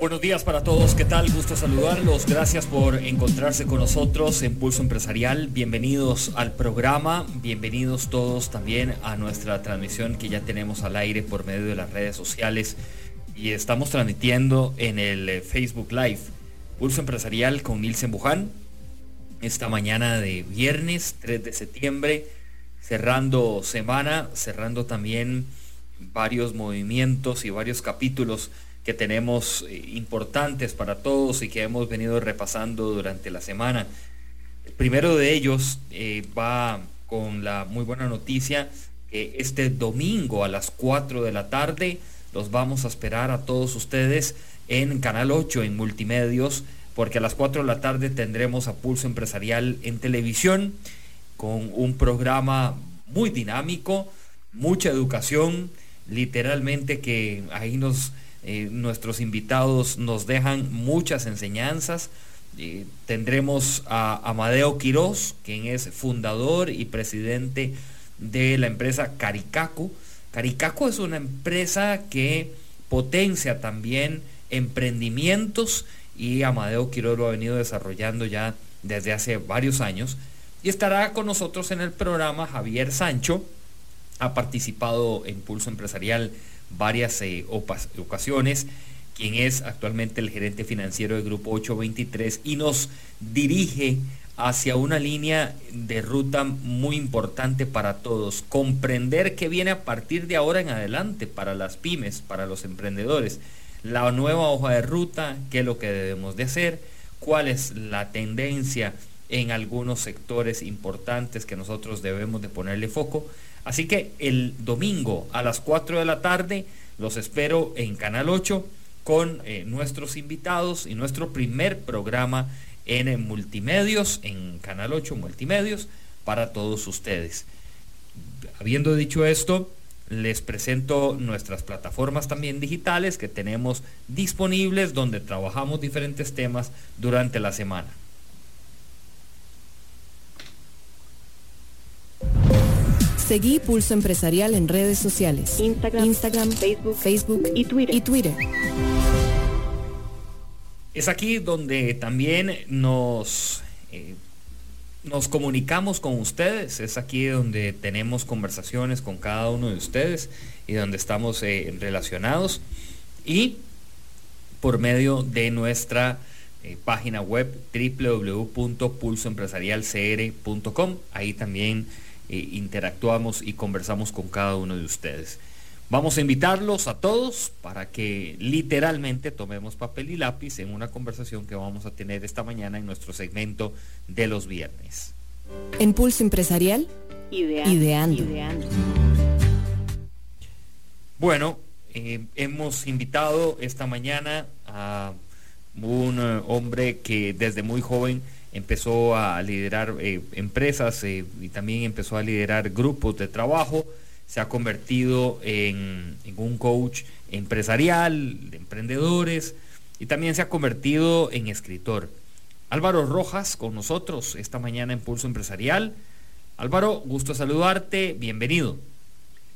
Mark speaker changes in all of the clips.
Speaker 1: Buenos días para todos, ¿qué tal? Gusto saludarlos. Gracias por encontrarse con nosotros en Pulso Empresarial. Bienvenidos al programa, bienvenidos todos también a nuestra transmisión que ya tenemos al aire por medio de las redes sociales y estamos transmitiendo en el eh, Facebook Live Pulso Empresarial con Nilsen Buján. Esta mañana de viernes 3 de septiembre, cerrando semana, cerrando también varios movimientos y varios capítulos que tenemos eh, importantes para todos y que hemos venido repasando durante la semana. El primero de ellos eh, va con la muy buena noticia que este domingo a las 4 de la tarde los vamos a esperar a todos ustedes en Canal 8 en Multimedios porque a las 4 de la tarde tendremos a Pulso Empresarial en televisión con un programa muy dinámico, mucha educación, literalmente que ahí nos eh, nuestros invitados nos dejan muchas enseñanzas. Eh, tendremos a Amadeo Quiroz, quien es fundador y presidente de la empresa Caricaco. Caricaco es una empresa que potencia también emprendimientos y Amadeo Quiroz lo ha venido desarrollando ya desde hace varios años. Y estará con nosotros en el programa Javier Sancho, ha participado en Pulso Empresarial varias eh, ocasiones, quien es actualmente el gerente financiero del Grupo 823 y nos dirige hacia una línea de ruta muy importante para todos, comprender qué viene a partir de ahora en adelante para las pymes, para los emprendedores, la nueva hoja de ruta, qué es lo que debemos de hacer, cuál es la tendencia en algunos sectores importantes que nosotros debemos de ponerle foco Así que el domingo a las 4 de la tarde los espero en Canal 8 con eh, nuestros invitados y nuestro primer programa en, multimedios, en Canal 8 Multimedios, para todos ustedes. Habiendo dicho esto, les presento nuestras plataformas también digitales que tenemos disponibles donde trabajamos diferentes temas durante la semana.
Speaker 2: Seguí Pulso Empresarial en redes sociales. Instagram, Facebook, Facebook y, Twitter. y Twitter.
Speaker 1: Es aquí donde también nos, eh, nos comunicamos con ustedes. Es aquí donde tenemos conversaciones con cada uno de ustedes y donde estamos eh, relacionados. Y por medio de nuestra eh, página web www.pulsoempresarialcr.com. Ahí también eh, interactuamos y conversamos con cada uno de ustedes. Vamos a invitarlos a todos para que literalmente tomemos papel y lápiz en una conversación que vamos a tener esta mañana en nuestro segmento de los viernes.
Speaker 2: En Pulso Empresarial, ideando.
Speaker 1: Bueno, eh, hemos invitado esta mañana a un eh, hombre que desde muy joven empezó a liderar eh, empresas eh, y también empezó a liderar grupos de trabajo, se ha convertido en, un coach empresarial, de emprendedores y también se ha convertido en escritor. Álvaro Rojas con nosotros esta mañana en Pulso Empresarial. Álvaro, gusto saludarte, bienvenido.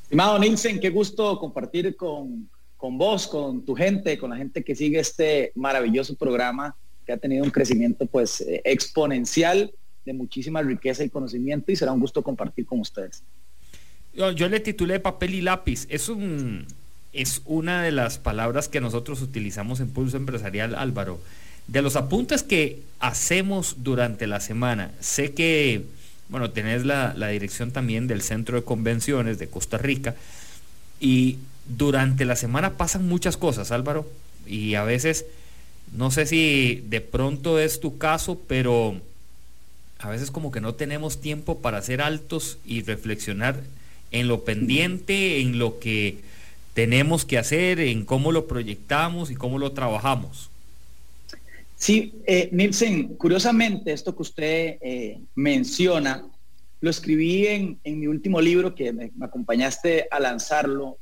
Speaker 3: Estimado Nilsen, qué gusto compartir con, con vos, con tu gente, con la gente que sigue este maravilloso programa que ha tenido un crecimiento pues eh, exponencial de muchísima riqueza y conocimiento y será un gusto compartir con ustedes.
Speaker 1: Yo, le titulé papel y lápiz. Es un es una de las palabras que nosotros utilizamos en Pulso Empresarial, Álvaro. De los apuntes que hacemos durante la semana, sé que, bueno, tenés la, la dirección también del Centro de Convenciones de Costa Rica y durante la semana pasan muchas cosas, Álvaro, y a veces no sé si de pronto es tu caso, pero a veces como que no tenemos tiempo para ser altos y reflexionar en lo pendiente, en lo que tenemos que hacer, en cómo lo proyectamos y cómo lo trabajamos.
Speaker 3: Sí, eh, Nielsen, curiosamente esto que usted eh, menciona, lo escribí en, mi último libro que me, acompañaste a lanzarlo,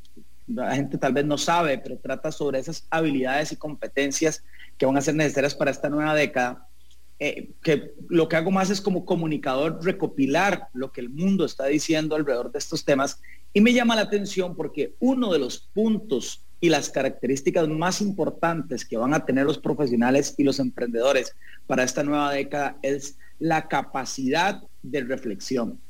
Speaker 3: la gente tal vez no sabe, pero trata sobre esas habilidades y competencias que van a ser necesarias para esta nueva década. Eh, que lo que hago más es como comunicador recopilar lo que el mundo está diciendo alrededor de estos temas y me llama la atención porque uno de los puntos y las características más importantes que van a tener los profesionales y los emprendedores para esta nueva década es la capacidad de reflexión.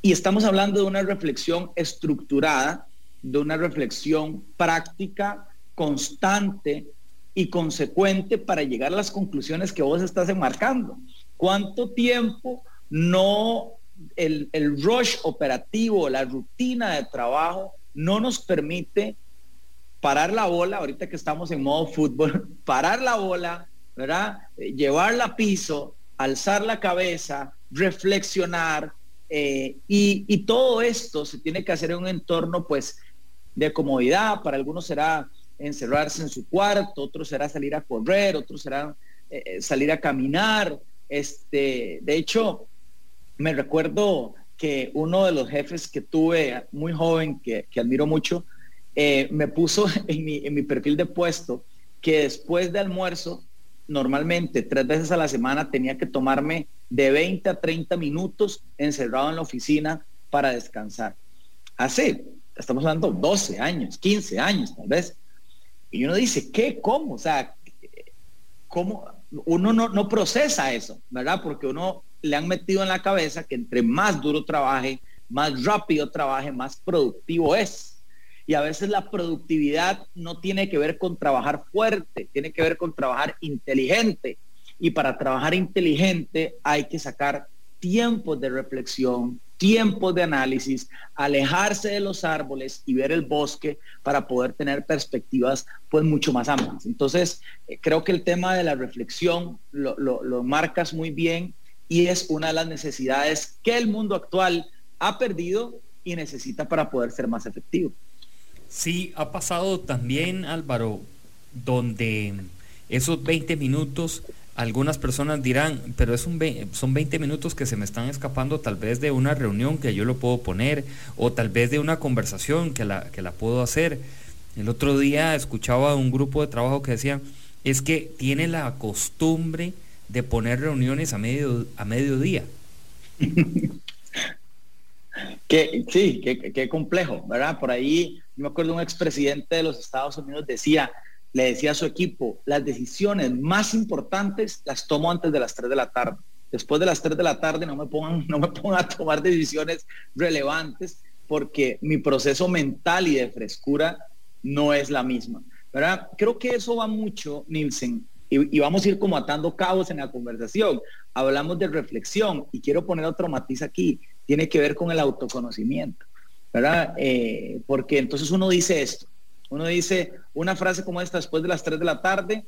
Speaker 3: Y estamos hablando de una reflexión estructurada de una reflexión práctica, constante y consecuente para llegar a las conclusiones que vos estás enmarcando. ¿Cuánto tiempo no el, el rush operativo, la rutina de trabajo no nos permite parar la bola, ahorita que estamos en modo fútbol, parar la bola, ¿verdad? Eh, llevarla a piso, alzar la cabeza, reflexionar, eh, y, y, todo esto se tiene que hacer en un entorno pues de comodidad, para algunos será encerrarse en su cuarto, otros será salir a correr, otros será eh, eh, salir a caminar. Este, de hecho, me recuerdo que uno de los jefes que tuve muy joven, que, admiro mucho, eh, me puso en mi, en mi perfil de puesto que después de almuerzo, normalmente tres veces a la semana, tenía que tomarme de 20 a 30 minutos encerrado en la oficina para descansar. Hace estamos hablando 12 años, 15 años tal vez. Y uno dice, ¿qué? ¿Cómo? O sea, ¿cómo? Uno no, no procesa eso, ¿verdad? Porque uno le han metido en la cabeza que entre más duro trabaje, más rápido trabaje, más productivo es. Y a veces la productividad no tiene que ver con trabajar fuerte, tiene que ver con trabajar inteligente. Y para trabajar inteligente hay que sacar tiempos de reflexión, tiempos de análisis, alejarse de los árboles y ver el bosque para poder tener perspectivas pues mucho más amplias. Entonces, eh, creo que el tema de la reflexión lo, lo marcas muy bien y es una de las necesidades que el mundo actual ha perdido y necesita para poder ser más efectivo.
Speaker 1: Sí, ha pasado también, Álvaro, donde esos 20 minutos algunas personas dirán, pero es son 20 minutos que se me están escapando tal vez de una reunión que yo lo puedo poner o tal vez de una conversación que la, que la puedo hacer. El otro día escuchaba un grupo de trabajo que decía, es que tiene la costumbre de poner reuniones a, medio, a mediodía.
Speaker 3: que, sí, qué complejo, ¿verdad? Por ahí, me acuerdo un expresidente de los Estados Unidos decía, le decía a su equipo, las decisiones más importantes las tomo antes de las 3 de la tarde. Después de las 3 de la tarde no me pongan, no me pongan a tomar decisiones relevantes porque mi proceso mental y de frescura no es la misma. ¿verdad? Creo que eso va mucho, Nielsen, y, vamos a ir como atando cabos en la conversación. Hablamos de reflexión y quiero poner otro matiz aquí. Tiene que ver con el autoconocimiento, ¿verdad? Eh, porque entonces uno dice esto, uno dice una frase como esta después de las 3 de la tarde,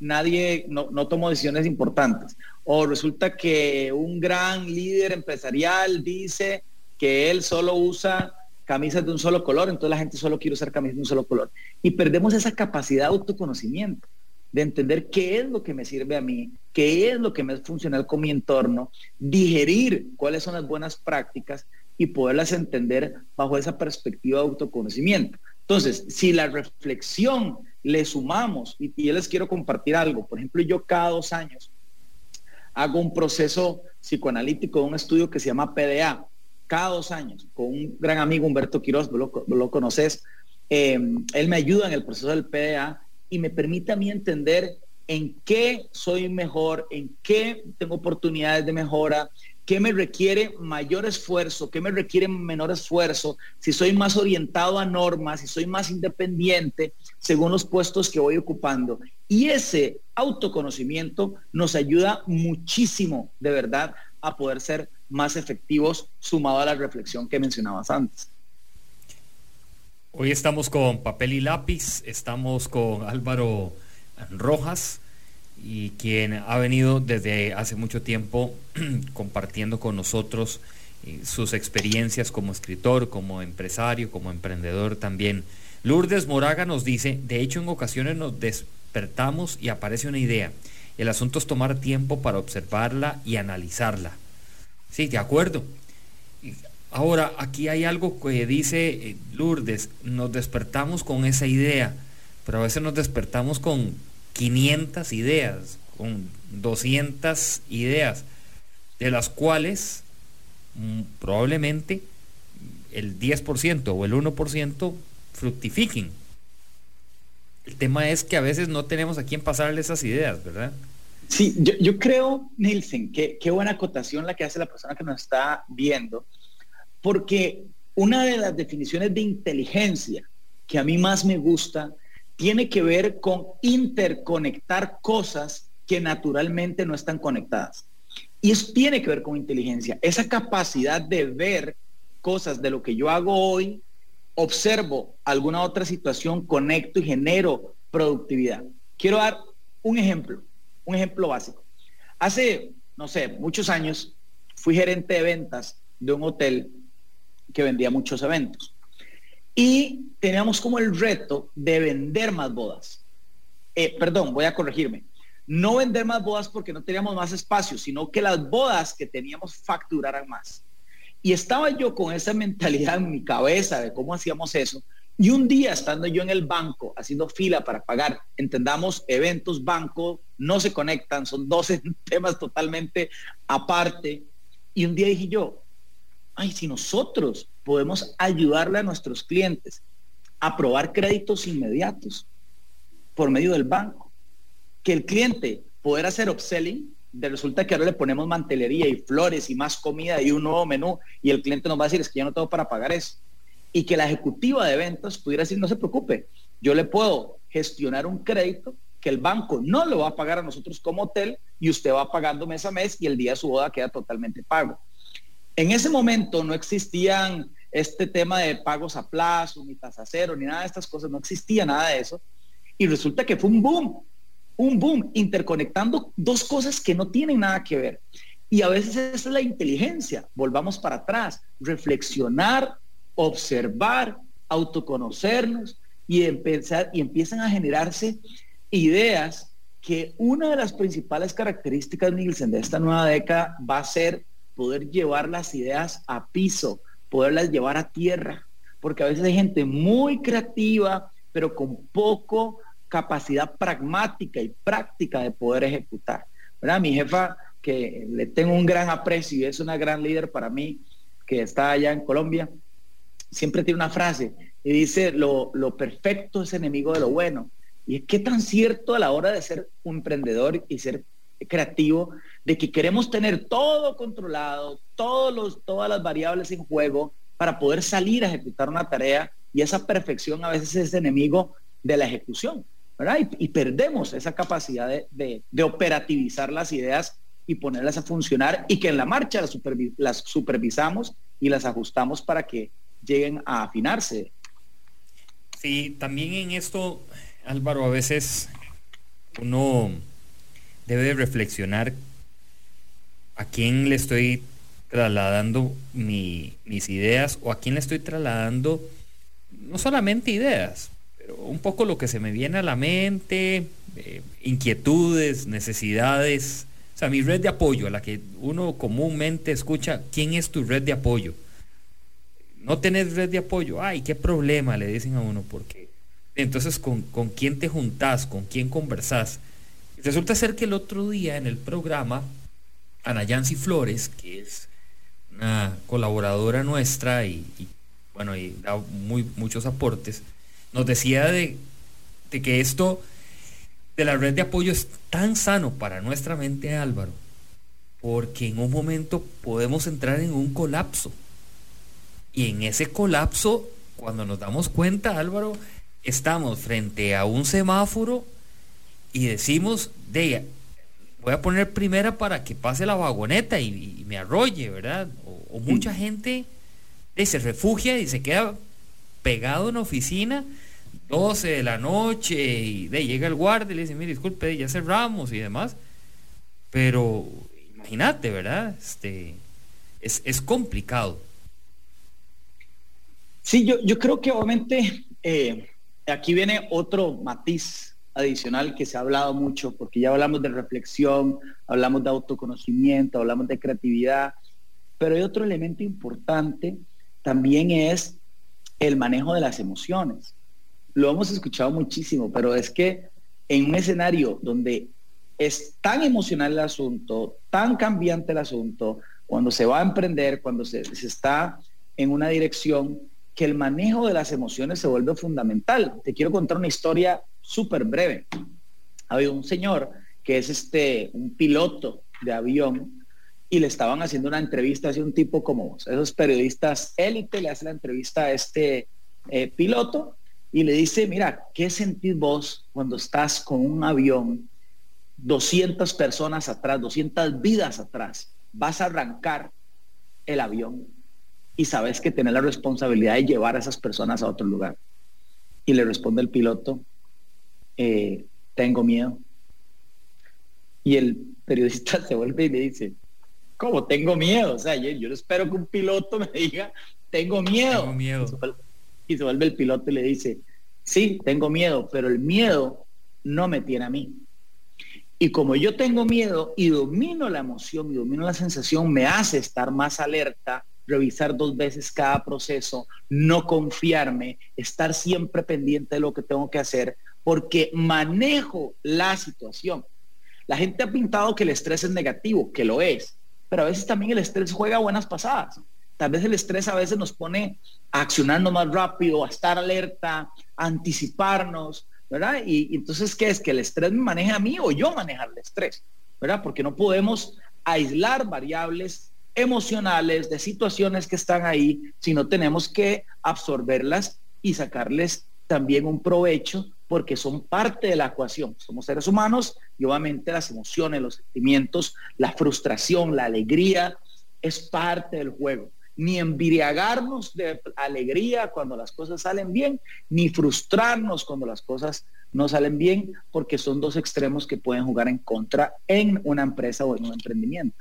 Speaker 3: nadie, no, no tomó decisiones importantes. O resulta que un gran líder empresarial dice que él solo usa camisas de un solo color, entonces la gente solo quiere usar camisas de un solo color. Y perdemos esa capacidad de autoconocimiento, de entender qué es lo que me sirve a mí, qué es lo que me es funcional con mi entorno, digerir cuáles son las buenas prácticas y poderlas entender bajo esa perspectiva de autoconocimiento. Entonces, si la reflexión le sumamos, y, yo les quiero compartir algo, por ejemplo, yo cada dos años hago un proceso psicoanalítico, un estudio que se llama PDA, cada dos años, con un gran amigo Humberto Quiroz, lo, conoces, em, él me ayuda en el proceso del PDA y me permite a mí entender en qué soy mejor, en qué tengo oportunidades de mejora, ¿Qué me requiere mayor esfuerzo? ¿Qué me requiere menor esfuerzo? Si soy más orientado a normas, si soy más independiente, según los puestos que voy ocupando. Y ese autoconocimiento nos ayuda muchísimo, de verdad, a poder ser más efectivos sumado a la reflexión que mencionabas antes.
Speaker 1: Hoy estamos con papel y lápiz, estamos con Álvaro Rojas y quien ha venido desde hace mucho tiempo compartiendo con nosotros eh, sus experiencias como escritor, como empresario, como emprendedor también. Lourdes Moraga nos dice, de hecho en ocasiones nos despertamos y aparece una idea. El asunto es tomar tiempo para observarla y analizarla. Sí, de acuerdo. Ahora, aquí hay algo que dice eh, Lourdes, nos despertamos con esa idea, pero a veces nos despertamos con 500 ideas, con 200 ideas, de las cuales mm, probablemente el 10% o el 1% fructifiquen. El tema es que a veces no tenemos a quién pasarle esas ideas, ¿verdad?
Speaker 3: Sí, yo, creo, Nielsen, que qué buena acotación la que hace la persona que nos está viendo, porque una de las definiciones de inteligencia que a mí más me gusta tiene que ver con interconectar cosas que naturalmente no están conectadas. Y eso tiene que ver con inteligencia, esa capacidad de ver cosas de lo que yo hago hoy, observo alguna otra situación, conecto y genero productividad. Quiero dar un ejemplo, un ejemplo básico. Hace, no sé, muchos años fui gerente de ventas de un hotel que vendía muchos eventos. Y teníamos como el reto de vender más bodas. Eh, perdón, voy a corregirme. No vender más bodas porque no teníamos más espacio, sino que las bodas que teníamos facturaran más. Y estaba yo con esa mentalidad en mi cabeza de cómo hacíamos eso. Y un día estando yo en el banco haciendo fila para pagar, entendamos, eventos, banco, no se conectan, son 12 temas totalmente aparte. Y un día dije yo, ay, si nosotros podemos ayudarle a nuestros clientes a probar créditos inmediatos por medio del banco, que el cliente poder hacer upselling, de resulta que ahora le ponemos mantelería y flores y más comida y un nuevo menú y el cliente nos va a decir es que ya no tengo para pagar eso. Y que la ejecutiva de ventas pudiera decir no se preocupe, yo le puedo gestionar un crédito que el banco no lo va a pagar a nosotros como hotel y usted va pagando mes a mes y el día de su boda queda totalmente pago. En ese momento no existían este tema de pagos a plazo, ni tasa cero, ni nada de estas cosas, no existía nada de eso. Y resulta que fue un boom, un boom, interconectando dos cosas que no tienen nada que ver. Y a veces esa es la inteligencia. Volvamos para atrás, reflexionar, observar, autoconocernos y empezar y empiezan a generarse ideas que una de las principales características, Nielsen, de esta nueva década va a ser poder llevar las ideas a piso, poderlas llevar a tierra, porque a veces hay gente muy creativa, pero con poco capacidad pragmática y práctica de poder ejecutar. ¿verdad? Mi jefa, que le tengo un gran aprecio y es una gran líder para mí, que está allá en Colombia, siempre tiene una frase y dice, lo, lo perfecto es enemigo de lo bueno. Y es que tan cierto a la hora de ser un emprendedor y ser creativo de que queremos tener todo controlado, todos los, todas las variables en juego para poder salir a ejecutar una tarea y esa perfección a veces es enemigo de la ejecución, ¿verdad? Y, perdemos esa capacidad de, operativizar las ideas y ponerlas a funcionar y que en la marcha las, las supervisamos y las ajustamos para que lleguen a afinarse.
Speaker 1: Sí, también en esto, Álvaro, a veces uno debe reflexionar a quién le estoy trasladando mis ideas o a quién le estoy trasladando no solamente ideas, pero un poco lo que se me viene a la mente, eh, inquietudes, necesidades, o sea, mi red de apoyo, a la que uno comúnmente escucha, ¿quién es tu red de apoyo? No tenés red de apoyo, ay, qué problema, le dicen a uno, porque entonces con, con quién te juntás, con quién conversás. Resulta ser que el otro día en el programa, Ana Yancy Flores, que es una colaboradora nuestra y, bueno, y da muy, muchos aportes, nos decía de, de, que esto de la red de apoyo es tan sano para nuestra mente, Álvaro, porque en un momento podemos entrar en un colapso. Y en ese colapso, cuando nos damos cuenta, Álvaro, estamos frente a un semáforo y decimos, de voy a poner primera para que pase la vagoneta y, me arrolle, ¿verdad? O, mucha gente se refugia y se queda pegado en oficina 12 de la noche y de, llega el guardia y le dice, mire, disculpe, ya cerramos y demás. Pero imagínate, ¿verdad? Este, es, complicado.
Speaker 3: Sí, yo, yo creo que obviamente eh, aquí viene otro matiz adicional que se ha hablado mucho, porque ya hablamos de reflexión, hablamos de autoconocimiento, hablamos de creatividad, Pero hay otro elemento importante, también es el manejo de las emociones. Lo hemos escuchado muchísimo, pero es que en un escenario donde es tan emocional el asunto, tan cambiante el asunto, cuando se va a emprender, cuando se, está en una dirección, que el manejo de las emociones se vuelve fundamental. Te quiero contar una historia súper breve. Había un señor que es este, un piloto de avión y le estaban haciendo una entrevista a un tipo como vos. Esos periodistas élite le hacen la entrevista a este eh, piloto y le dice, mira, ¿qué sentís vos cuando estás con un avión, 200 personas atrás, 200 vidas atrás? Vas a arrancar el avión y sabes que tenés la responsabilidad de llevar a esas personas a otro lugar. Y le responde el piloto, eh, tengo miedo. Y el periodista se vuelve y le dice, ¿cómo tengo miedo? O sea, yo, yo espero que un piloto me diga, tengo miedo.
Speaker 1: Tengo miedo
Speaker 3: y se vuelve el piloto y le dice, sí, tengo miedo, pero el miedo no me tiene a mí. Y como yo tengo miedo y domino la emoción y domino la sensación, me hace estar más alerta, revisar dos veces cada proceso, no confiarme, estar siempre pendiente de lo que tengo que hacer, porque manejo la situación. La gente ha pintado que el estrés es negativo, que lo es, pero a veces también el estrés juega buenas pasadas. Tal vez el estrés a veces nos pone a accionarnos más rápido, a estar alerta, anticiparnos, ¿verdad? Y, entonces, ¿qué es? ¿Que el estrés me maneja a mí o yo manejar el estrés? ¿Verdad? Porque no podemos aislar variables emocionales de situaciones que están ahí, sino tenemos que absorberlas y sacarles también un provecho porque son parte de la ecuación. Somos seres humanos y obviamente las emociones, los sentimientos, la frustración, la alegría es parte del juego ni embriagarnos de alegría cuando las cosas salen bien, ni frustrarnos cuando las cosas no salen bien, porque son dos extremos que pueden jugar en contra en una empresa o en un emprendimiento.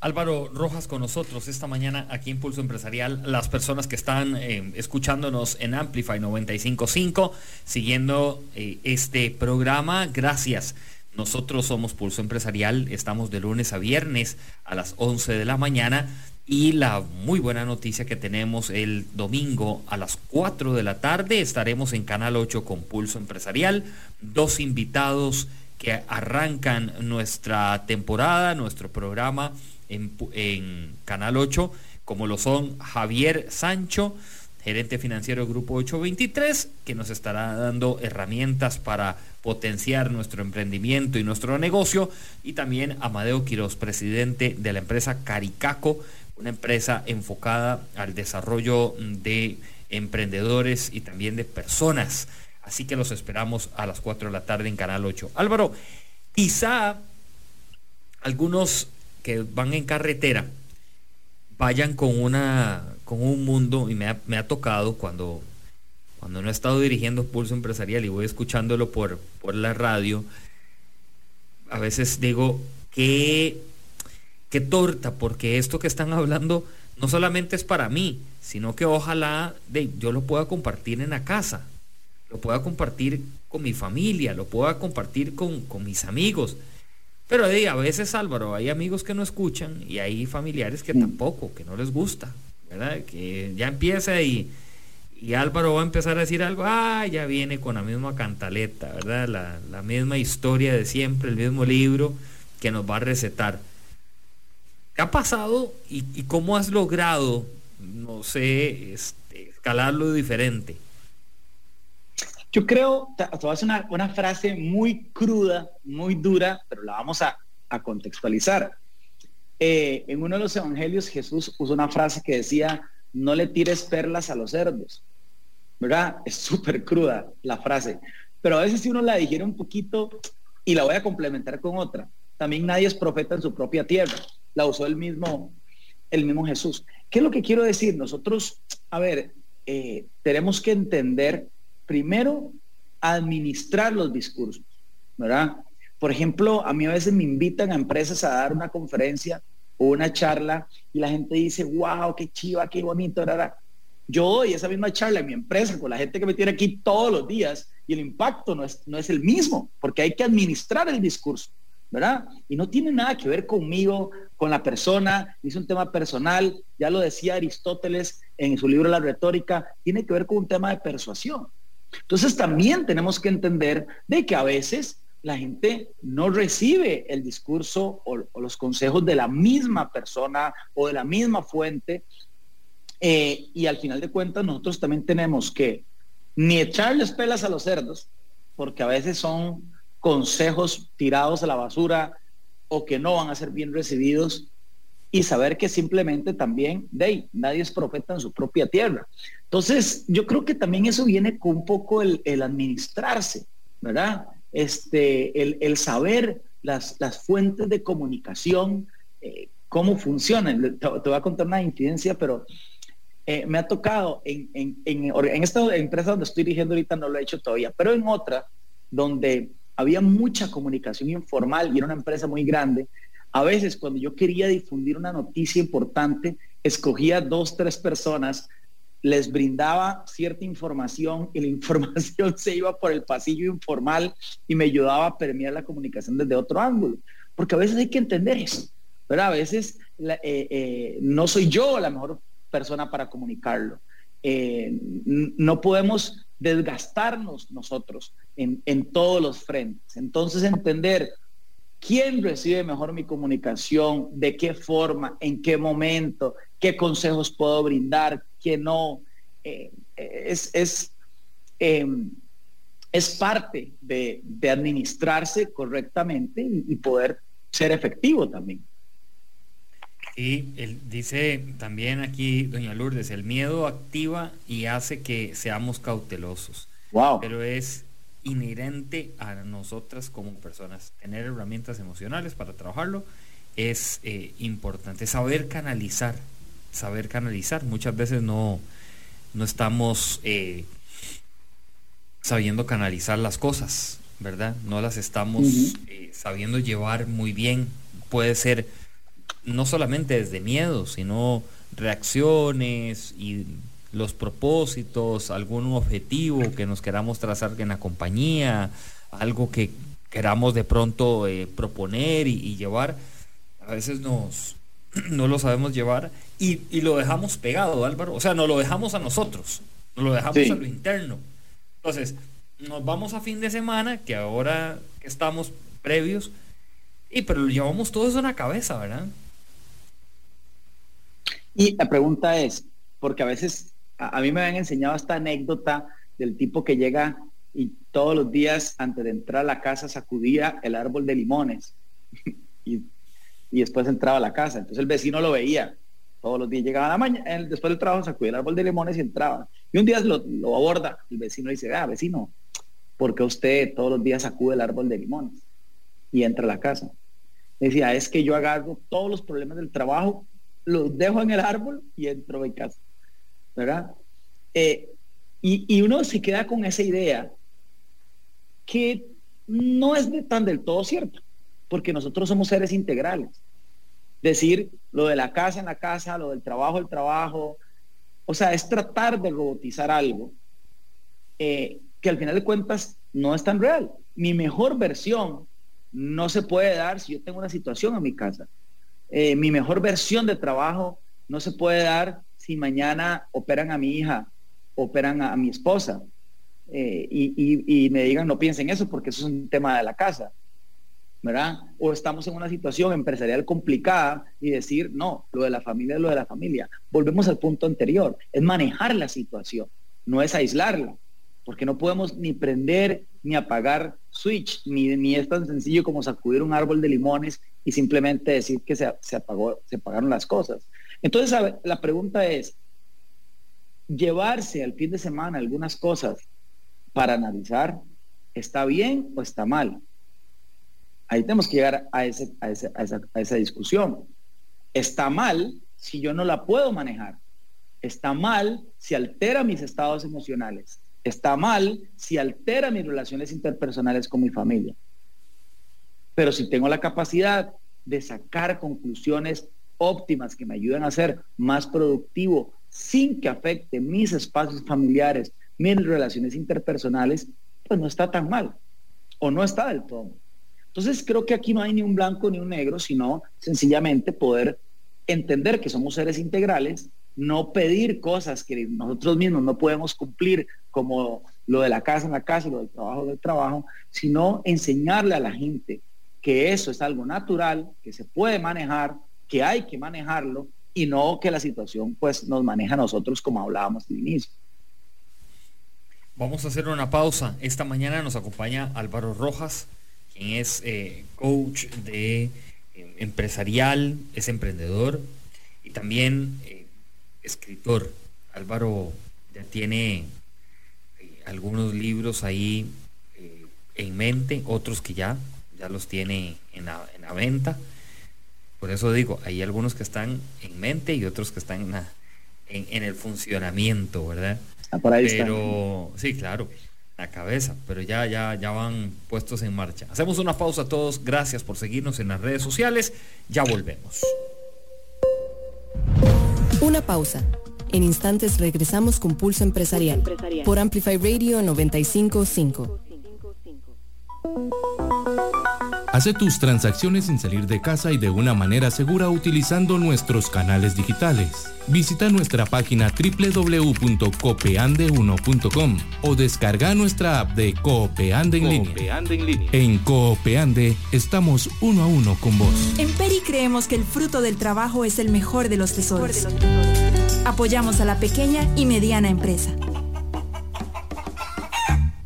Speaker 1: Álvaro Rojas con nosotros esta mañana aquí en Pulso Empresarial. Las personas que están eh, escuchándonos en Amplify 955, siguiendo eh, este programa, gracias. Nosotros somos Pulso Empresarial, estamos de lunes a viernes a las 11 de la mañana y la muy buena noticia que tenemos el domingo a las 4 de la tarde estaremos en Canal 8 con Pulso Empresarial. Dos invitados que arrancan nuestra temporada, nuestro programa en, Canal 8, como lo son Javier Sancho, gerente financiero del Grupo 823, que nos estará dando herramientas para potenciar nuestro emprendimiento y nuestro negocio, y también Amadeo Quiroz, presidente de la empresa Caricaco, una empresa enfocada al desarrollo de emprendedores y también de personas. Así que los esperamos a las 4 de la tarde en Canal 8. Álvaro, quizá algunos que van en carretera vayan con una con un mundo y me ha, me ha tocado cuando cuando no he estado dirigiendo Pulso Empresarial y voy escuchándolo por, por la radio, a veces digo, que qué torta, porque esto que están hablando no solamente es para mí, sino que ojalá de, yo lo pueda compartir en la casa, lo pueda compartir con mi familia, lo pueda compartir con, mis amigos. Pero a veces, Álvaro, hay amigos que no escuchan y hay familiares que mm. tampoco, que no les gusta, ¿verdad? Que ya empieza y, y Álvaro va a empezar a decir algo, ah, ya viene con la misma cantaleta, ¿verdad? La, la misma historia de siempre, el mismo libro que nos va a recetar. ¿Qué ha pasado y, cómo has logrado, no sé, este, escalarlo diferente?
Speaker 3: Yo creo, te, voy a hacer una, frase muy cruda, muy dura, pero la vamos a, contextualizar. Eh, en uno de los evangelios Jesús usó una frase que decía, no le tires perlas a los cerdos. ¿Verdad? Es súper cruda la frase. Pero a veces si uno la dijera un poquito y la voy a complementar con otra. También nadie es profeta en su propia tierra la usó el mismo, el mismo Jesús. ¿Qué es lo que quiero decir? Nosotros, a ver, eh, tenemos que entender primero administrar los discursos, ¿verdad? Por ejemplo, a mí a veces me invitan a empresas a dar una conferencia o una charla y la gente dice, wow, qué chiva, qué bonito, ¿verdad? Yo doy esa misma charla en mi empresa con la gente que me tiene aquí todos los días y el impacto no es, no es el mismo, porque hay que administrar el discurso. ¿verdad? Y no tiene nada que ver conmigo con la persona, es un tema personal, ya lo decía Aristóteles en su libro La retórica, tiene que ver con un tema de persuasión. Entonces también tenemos que entender de que a veces la gente no recibe el discurso o, los consejos de la misma persona o de la misma fuente. Eh, y al final de cuentas nosotros también tenemos que ni echarles pelas a los cerdos, porque a veces son consejos tirados a la basura o que no van a ser bien recibidos, y saber que simplemente también, de nadie es profeta en su propia tierra. Entonces, yo creo que también eso viene con un poco el, administrarse, ¿verdad? Este, el, saber las, las, fuentes de comunicación, eh, cómo funcionan. Te, voy a contar una incidencia, pero eh, me ha tocado en, en, en, esta empresa donde estoy dirigiendo ahorita, no lo he hecho todavía, pero en otra donde había mucha comunicación informal y era una empresa muy grande, a veces cuando yo quería difundir una noticia importante, escogía dos, tres personas, les brindaba cierta información y la información se iba por el pasillo informal y me ayudaba a permear la comunicación desde otro ángulo. Porque a veces hay que entender eso, pero a veces eh, eh, no soy yo la mejor persona para comunicarlo. Eh, no podemos desgastarnos nosotros en, en todos los frentes. Entonces entender quién recibe mejor mi comunicación, de qué forma, en qué momento, qué consejos puedo brindar, qué no. Eh, es, es, em, es, parte de, administrarse correctamente y, poder ser efectivo también.
Speaker 1: Y él dice también aquí, doña Lourdes, el miedo activa y hace que seamos cautelosos.
Speaker 3: Wow.
Speaker 1: Pero es inherente a nosotras como personas. Tener herramientas emocionales para trabajarlo es eh, importante. Saber canalizar, saber canalizar. Muchas veces no, no estamos eh, sabiendo canalizar las cosas, ¿verdad? No las estamos eh, sabiendo llevar muy bien. Puede ser no solamente desde miedo, sino reacciones y los propósitos, algún objetivo que nos queramos trazar en la compañía, algo que queramos de pronto eh, proponer y, llevar, a veces nos, no lo sabemos llevar y, lo dejamos pegado, Álvaro. O sea, no lo dejamos a nosotros, no lo dejamos a lo interno. Entonces, nos vamos a fin de semana, que ahora estamos previos, y pero lo llevamos todo eso en la cabeza, ¿verdad?
Speaker 3: Y la pregunta es, porque a veces a, mí me habían enseñado esta anécdota del tipo que llega y todos los días antes de entrar a la casa sacudía el árbol de limones y, después entraba a la casa. Entonces el vecino lo veía. Todos los días llegaba a la mañana, después del trabajo sacudía el árbol de limones y entraba. Y un día lo, aborda, el vecino dice, ah, vecino, ¿por qué usted todos los días sacude el árbol de limones? Y entra a la casa. Decía, es que yo agarro todos los problemas del trabajo, los dejo en el árbol y entro a casa. ¿Verdad? Eh, y, uno se queda con esa idea que no es de tan del todo cierto, porque nosotros somos seres integrales. Decir lo de la casa en la casa, lo del trabajo el trabajo, o sea, es tratar de robotizar algo eh, que al final de cuentas no es tan real. Mi mejor versión no se puede dar si yo tengo una situación en mi casa. Eh, mi mejor versión de trabajo no se puede dar si mañana operan a mi hija, operan a, mi esposa, eh, y, me digan no piensen eso porque eso es un tema de la casa, ¿verdad? O estamos en una situación empresarial complicada y decir, no, lo de la familia es lo de la familia. Volvemos al punto anterior, es manejar la situación, no es aislarla, porque no podemos ni prender ni apagar switch, ni, ni es tan sencillo como sacudir un árbol de limones y simplemente decir que se, apagó, se apagaron las cosas. Entonces, la pregunta es, llevarse al fin de semana algunas cosas para analizar, ¿está bien o está mal? Ahí tenemos que llegar a, ese, a, esa, a esa discusión. Está mal si yo no la puedo manejar. Está mal si altera mis estados emocionales. Está mal si altera mis relaciones interpersonales con mi familia. Pero si tengo la capacidad de sacar conclusiones óptimas que me ayuden a ser más productivo sin que afecte mis espacios familiares, mis relaciones interpersonales, pues no está tan mal o no está del todo. Entonces creo que aquí no hay ni un blanco ni un negro, sino sencillamente poder entender que somos seres integrales, no pedir cosas que nosotros mismos no podemos cumplir, como lo de la casa en la casa, lo del trabajo del trabajo, sino enseñarle a la gente que eso es algo natural, que se puede manejar, que hay que manejarlo y no que la situación pues nos maneja a nosotros como hablábamos al inicio.
Speaker 1: Vamos a hacer una pausa. Esta mañana nos acompaña Álvaro Rojas, quien es eh, coach de eh, empresarial, es emprendedor y también eh, escritor. Álvaro ya tiene algunos libros ahí en mente, otros que ya, ya los tiene en la, venta. Por eso digo, hay algunos que están en mente y otros que están en, en, el funcionamiento, ¿verdad?
Speaker 3: Ah, por ahí
Speaker 1: pero, sí, claro la cabeza, pero ya, ya, ya van puestos en marcha. Hacemos una pausa a todos. Gracias por seguirnos en las redes sociales. Ya volvemos.
Speaker 2: Una pausa. En instantes regresamos con Pulso Empresarial, por Amplify Radio 955.
Speaker 4: Hace tus transacciones sin salir de casa y de una manera segura utilizando nuestros canales digitales. Visita nuestra página www.copeande1.com o descarga nuestra app de Coopeande en, línea. en Coopeande estamos uno a uno con vos.
Speaker 5: En Peri creemos que el fruto del trabajo es el mejor de los tesoros. Apoyamos a la pequeña y mediana empresa.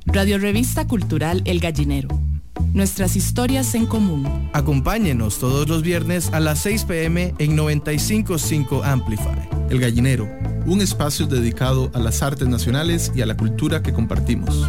Speaker 6: Radio Revista Cultural El Gallinero nuestras historias en común.
Speaker 7: Acompáñenos todos los viernes a las 6 pm en 955 Amplify.
Speaker 8: El Gallinero, un espacio dedicado a las artes nacionales y a la cultura que compartimos.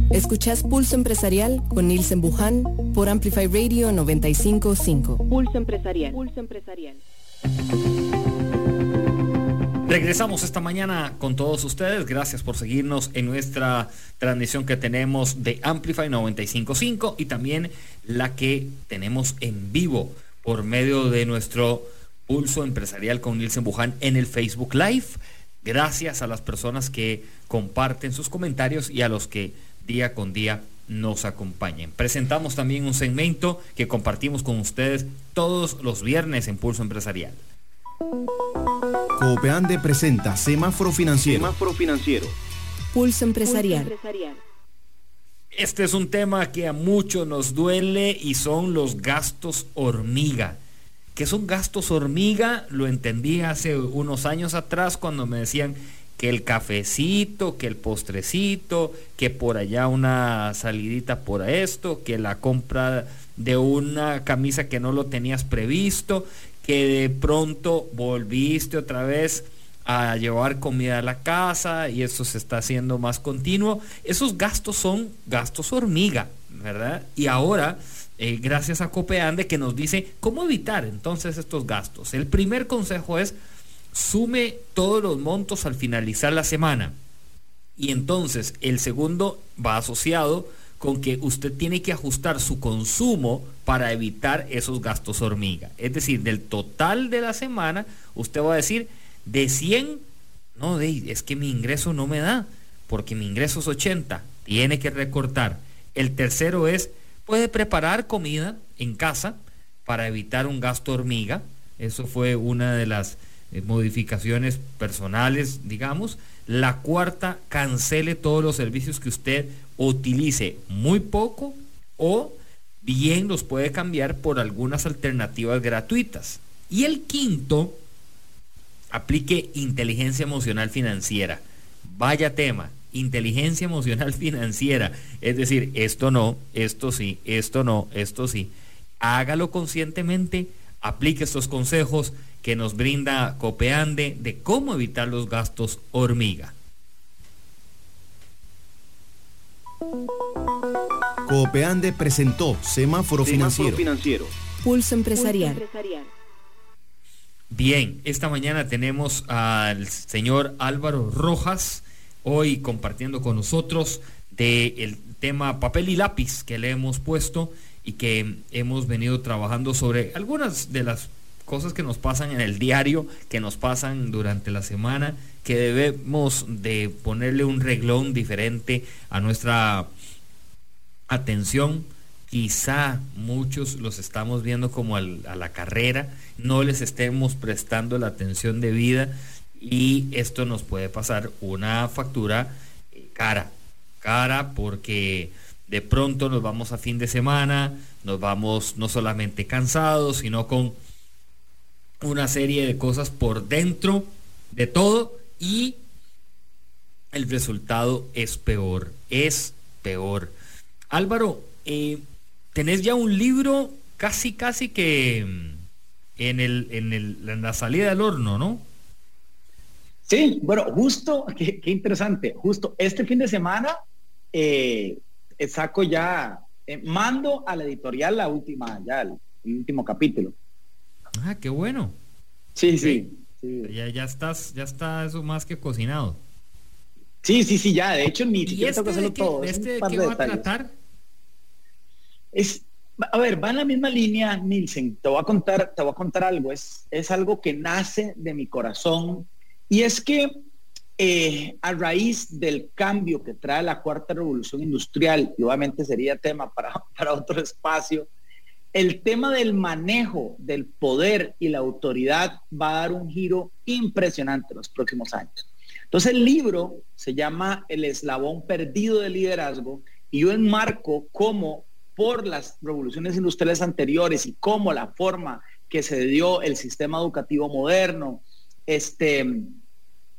Speaker 2: Escuchás Pulso Empresarial con Nilsen Buján por Amplify Radio 955.
Speaker 9: Pulso Empresarial. Pulso Empresarial.
Speaker 1: Regresamos esta mañana con todos ustedes. Gracias por seguirnos en nuestra transmisión que tenemos de Amplify 955 y también la que tenemos en vivo por medio de nuestro Pulso Empresarial con Nilsen Buján en el Facebook Live. Gracias a las personas que comparten sus comentarios y a los que día con día nos acompañen. Presentamos también un segmento que compartimos con ustedes todos los viernes en Pulso Empresarial.
Speaker 10: Coopeande presenta Semáforo Financiero.
Speaker 2: Semáforo Financiero. Pulso Empresarial.
Speaker 1: Este es un tema que a muchos nos duele y son los gastos hormiga que son gastos hormiga, lo entendí hace unos años atrás cuando me decían que el cafecito, que el postrecito, que por allá una salidita por esto, que la compra de una camisa que no lo tenías previsto, que de pronto volviste otra vez a llevar comida a la casa y eso se está haciendo más continuo. Esos gastos son gastos hormiga, ¿verdad? Y ahora eh, gracias a Copeande que nos dice cómo evitar entonces estos gastos. El primer consejo es sume todos los montos al finalizar la semana. Y entonces el segundo va asociado con que usted tiene que ajustar su consumo para evitar esos gastos hormiga. Es decir, del total de la semana, usted va a decir, de 100, no, es que mi ingreso no me da, porque mi ingreso es 80, tiene que recortar. El tercero es, Puede preparar comida en casa para evitar un gasto hormiga. Eso fue una de las eh, modificaciones personales, digamos. La cuarta, cancele todos los servicios que usted utilice muy poco o bien los puede cambiar por algunas alternativas gratuitas. Y el quinto, aplique inteligencia emocional financiera. Vaya tema inteligencia emocional financiera. Es decir, esto no, esto sí, esto no, esto sí. Hágalo conscientemente, aplique estos consejos que nos brinda Copeande de cómo evitar los gastos hormiga.
Speaker 10: Copeande presentó Semáforo, financiero.
Speaker 2: Pulso Empresarial.
Speaker 1: Bien, esta mañana tenemos al señor Álvaro Rojas, hoy compartiendo con nosotros del tema papel y lápiz que le hemos puesto y que hemos venido trabajando sobre algunas de las cosas que nos pasan en el diario, que nos pasan durante la semana, que debemos de ponerle un reglón diferente a nuestra atención. Quizá muchos los estamos viendo como a la carrera, no les estemos prestando la atención debida y esto nos puede pasar una factura eh, cara, cara porque de pronto nos vamos a fin de semana, nos vamos no solamente cansados, sino con una serie de cosas por dentro de todo y el resultado es peor, es peor. Álvaro, eh, tenés ya un libro casi, casi que mm, en, el, en, el, en la salida del horno, ¿no?
Speaker 3: Sí, bueno, justo, qué, interesante, justo este fin de semana eh, saco ya, eh, mando a la editorial la última, ya el, último capítulo.
Speaker 1: Ah, qué bueno.
Speaker 3: Sí, sí.
Speaker 1: Ya, ya estás, ya está eso más que cocinado.
Speaker 3: Sí, sí, sí, ya, de hecho ni siquiera
Speaker 1: este
Speaker 3: tengo que todo.
Speaker 1: ¿Este de qué va a tratar?
Speaker 3: Es, a ver, va en la misma línea, Nielsen. Te voy a contar, te voy a contar algo. Es, es algo que nace de mi corazón. Y es que eh, a raíz del cambio que trae la cuarta revolución industrial, y obviamente sería tema para, para otro espacio, el tema del manejo del poder y la autoridad va a dar un giro impresionante en los próximos años. Entonces el libro se llama El eslabón perdido del liderazgo y yo enmarco cómo por las revoluciones industriales anteriores y cómo la forma que se dio el sistema educativo moderno, este,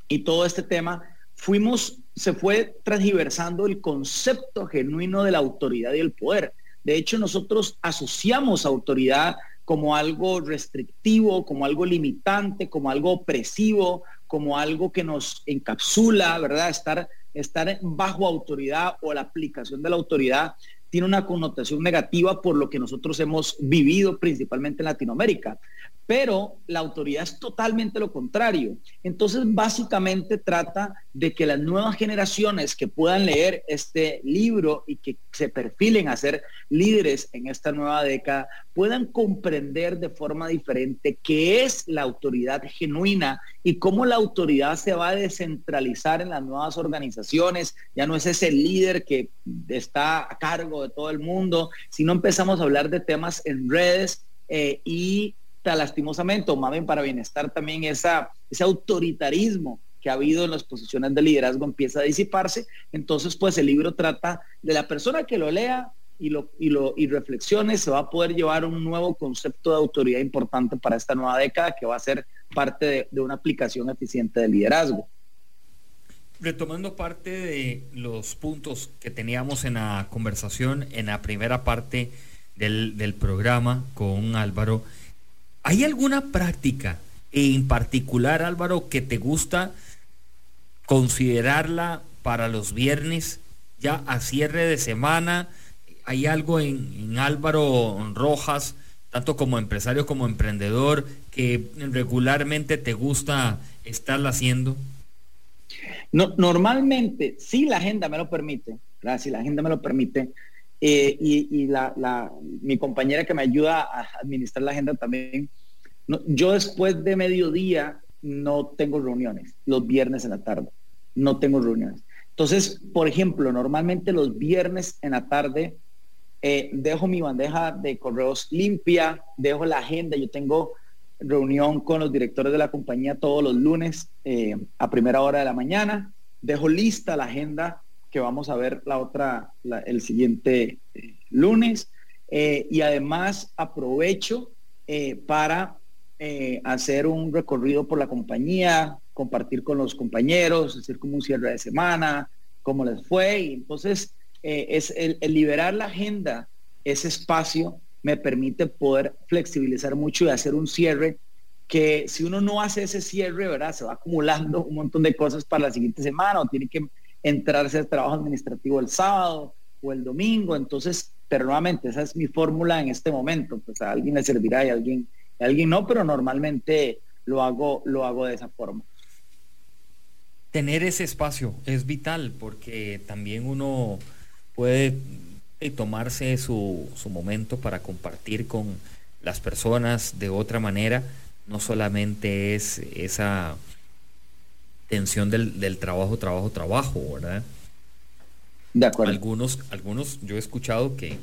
Speaker 3: y todo este tema, fuimos, se fue transgiversando el concepto genuino de la autoridad y el poder. De hecho, nosotros asociamos autoridad como algo restrictivo, como algo limitante, como algo opresivo, como algo que nos encapsula, ¿verdad? Estar, estar bajo autoridad o la aplicación de la autoridad tiene una connotación negativa por lo que nosotros hemos vivido principalmente en Latinoamérica. Pero la autoridad es totalmente lo contrario. Entonces, básicamente trata de que las nuevas generaciones que puedan leer este libro y que se perfilen a ser líderes en esta nueva década, puedan comprender de forma diferente qué es la autoridad genuina y cómo la autoridad se va a descentralizar en las nuevas organizaciones. Ya no es ese líder que está a cargo de todo el mundo, sino empezamos a hablar de temas en redes eh, y lastimosamente, o más bien para bienestar también esa, ese autoritarismo que ha habido en las posiciones de liderazgo empieza a disiparse. Entonces, pues el libro trata de la persona que lo lea y lo, y lo y reflexione, se va a poder llevar un nuevo concepto de autoridad importante para esta nueva década que va a ser parte de, de una aplicación eficiente de liderazgo.
Speaker 1: Retomando parte de los puntos que teníamos en la conversación en la primera parte del, del programa con Álvaro, ¿Hay alguna práctica en particular, Álvaro, que te gusta considerarla para los viernes, ya a cierre de semana? ¿Hay algo en, Álvaro Rojas, tanto como empresario como emprendedor, que regularmente te gusta estarla haciendo?
Speaker 3: No, normalmente, si la agenda me lo permite, si la agenda me lo permite, eh, y, la, mi compañera que me ayuda a administrar la agenda también, yo después de mediodía no tengo reuniones, los viernes en la tarde, no tengo reuniones. Entonces, por ejemplo, normalmente los viernes en la tarde eh, dejo mi bandeja de correos limpia, dejo la agenda, yo tengo reunión con los directores de la compañía todos los lunes eh, a primera hora de la mañana, dejo lista la agenda que vamos a ver la otra, el siguiente eh, lunes. Eh, y además aprovecho eh, para hacer un recorrido por la compañía, compartir con los compañeros, hacer como un cierre de semana, cómo les fue. Y entonces es el, liberar la agenda, ese espacio me permite poder flexibilizar mucho y hacer un cierre que si uno no hace ese cierre, ¿verdad? Se va acumulando un montón de cosas para la siguiente semana o tiene que entrarse al trabajo administrativo el sábado o el domingo. Entonces, pero nuevamente esa es mi fórmula en este momento, pues a alguien le servirá y a alguien, a alguien no, pero normalmente lo hago, lo hago de esa forma.
Speaker 1: Tener ese espacio es vital porque también uno puede eh, tomarse su, su momento para compartir con las personas de otra manera, no solamente es esa tensión del, del trabajo, trabajo, trabajo, ¿verdad?
Speaker 3: De acuerdo.
Speaker 1: Algunos, algunos yo he escuchado que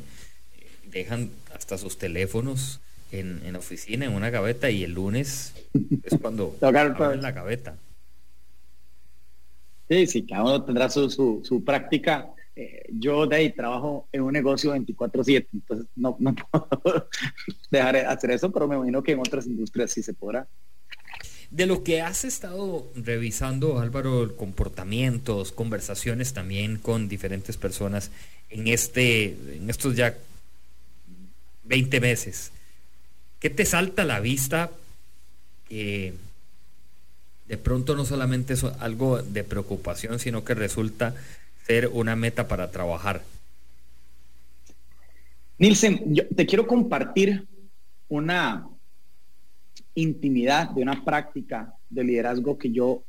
Speaker 1: dejan hasta sus teléfonos en, en oficina, en una gaveta, y el lunes es cuando abren la gaveta.
Speaker 3: Sí, sí, cada uno tendrá su, su, su práctica. Eh, yo de ahí trabajo en un negocio 24/7, entonces no, no puedo dejar de hacer eso, pero me imagino que en otras industrias sí se podrá.
Speaker 1: De lo que has estado revisando, Álvaro, comportamientos, conversaciones también con diferentes personas en este, en estos ya 20 meses, ¿qué te salta a la vista que de pronto no solamente es algo de preocupación, sino que resulta ser una meta para trabajar?
Speaker 3: Nielsen, yo te quiero compartir una intimidad de una práctica de liderazgo que yo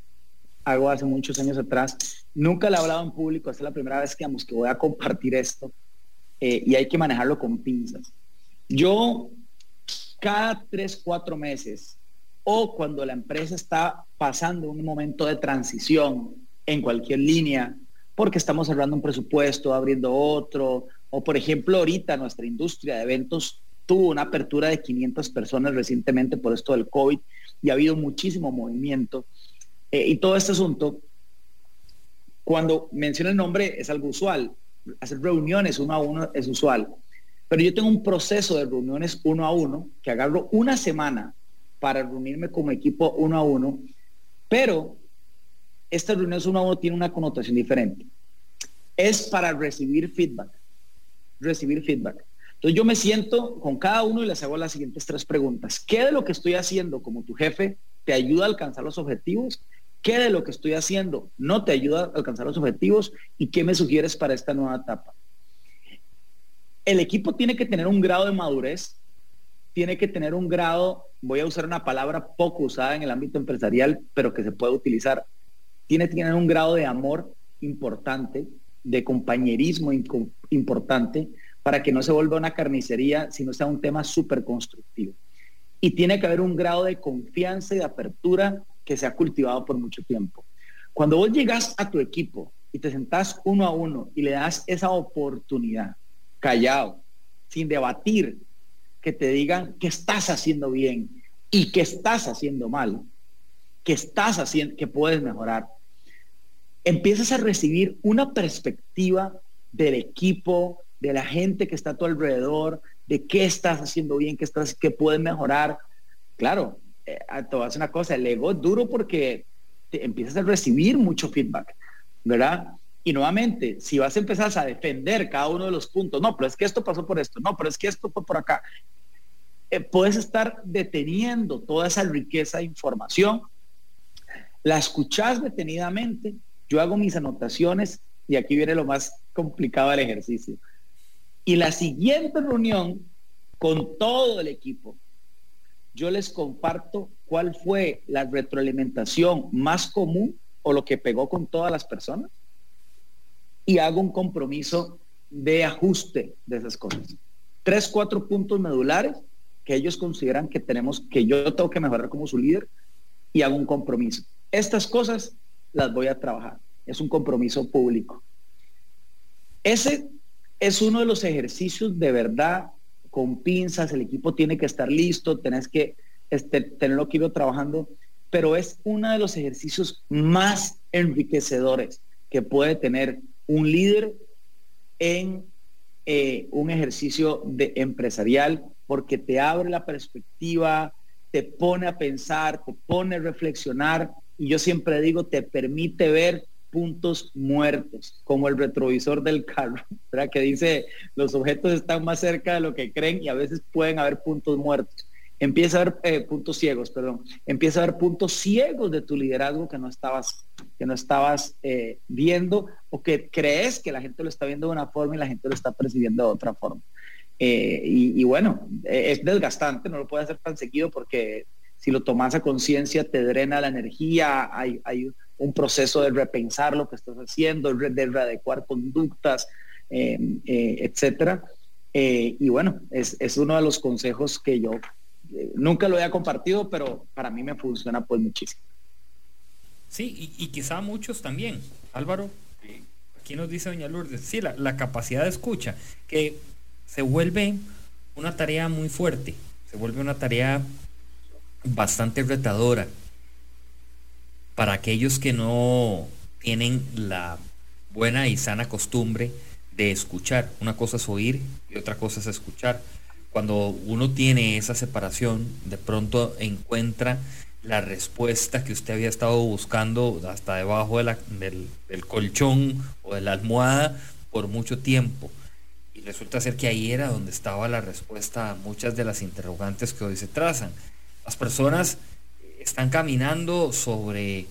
Speaker 3: hago hace muchos años atrás. Nunca le he hablado en público, esta es la primera vez que, que voy a compartir esto eh, y hay que manejarlo con pinzas. Yo cada tres, cuatro meses o cuando la empresa está pasando un momento de transición en cualquier línea, porque estamos cerrando un presupuesto, abriendo otro, o por ejemplo ahorita nuestra industria de eventos tuvo una apertura de 500 personas recientemente por esto del COVID y ha habido muchísimo movimiento. Eh, y todo este asunto, cuando menciona el nombre es algo usual. Hacer reuniones uno a uno es usual. Pero yo tengo un proceso de reuniones uno a uno que agarro una semana para reunirme como equipo uno a uno, pero estas reuniones uno a uno tiene una connotación diferente. Es para recibir feedback. Recibir feedback. Entonces yo me siento con cada uno y les hago las siguientes tres preguntas. ¿Qué de lo que estoy haciendo como tu jefe te ayuda a alcanzar los objetivos? ¿Qué de lo que estoy haciendo no te ayuda a alcanzar los objetivos? ¿Y qué me sugieres para esta nueva etapa? El equipo tiene que tener un grado de madurez, tiene que tener un grado, voy a usar una palabra poco usada en el ámbito empresarial, pero que se puede utilizar, tiene que tener un grado de amor importante, de compañerismo importante, para que no se vuelva una carnicería, sino sea un tema súper constructivo. Y tiene que haber un grado de confianza y de apertura que se ha cultivado por mucho tiempo. Cuando vos llegas a tu equipo y te sentás uno a uno y le das esa oportunidad, callado, sin debatir, que te digan que estás haciendo bien y que estás haciendo mal, que estás haciendo, que puedes mejorar, empiezas a recibir una perspectiva del equipo, de la gente que está a tu alrededor, de qué estás haciendo bien, qué, estás, qué puedes mejorar. Claro, eh, voy a una cosa, el ego es duro porque te empiezas a recibir mucho feedback, ¿verdad? Y nuevamente, si vas a empezar a defender cada uno de los puntos, no, pero es que esto pasó por esto, no, pero es que esto fue por acá, eh, puedes estar deteniendo toda esa riqueza de información, la escuchas detenidamente, yo hago mis anotaciones y aquí viene lo más complicado del ejercicio. Y la siguiente reunión con todo el equipo, yo les comparto cuál fue la retroalimentación más común o lo que pegó con todas las personas y hago un compromiso de ajuste de esas cosas. Tres, cuatro puntos medulares que ellos consideran que tenemos, que yo tengo que mejorar como su líder y hago un compromiso. Estas cosas las voy a trabajar. Es un compromiso público. Ese es uno de los ejercicios de verdad con pinzas, el equipo tiene que estar listo, tenés que este, tenerlo que trabajando, pero es uno de los ejercicios más enriquecedores que puede tener un líder en eh, un ejercicio de empresarial porque te abre la perspectiva, te pone a pensar, te pone a reflexionar y yo siempre digo, te permite ver puntos muertos, como el retrovisor del carro, ¿verdad? que dice los objetos están más cerca de lo que creen y a veces pueden haber puntos muertos. Empieza a haber eh, puntos ciegos, perdón. Empieza a haber puntos ciegos de tu liderazgo que no estabas que no estabas eh, viendo o que crees que la gente lo está viendo de una forma y la gente lo está percibiendo de otra forma. Eh, y, bueno, e, es desgastante, no lo puedes hacer tan seguido porque si lo tomas a conciencia te drena la energía, hay, un proceso de repensar lo que estás haciendo, de readecuar conductas, em, eh, etcétera. Eh, y bueno, es, uno de los consejos que yo nunca lo había compartido, pero para mí me funciona pues muchísimo.
Speaker 1: Sí, y, quizá muchos también. Álvaro, aquí nos dice doña Lourdes, sí, la, la capacidad de escucha, que se vuelve una tarea muy fuerte, se vuelve una tarea bastante retadora para aquellos que no tienen la buena y sana costumbre de escuchar. Una cosa es oír y otra cosa es escuchar. Cuando uno tiene esa separación, de pronto encuentra la respuesta que usted había estado buscando hasta debajo del, del colchón o de la almohada por mucho tiempo resulta ser que ahí era donde estaba la respuesta a muchas de las interrogantes que hoy se trazan. Las personas están caminando sobre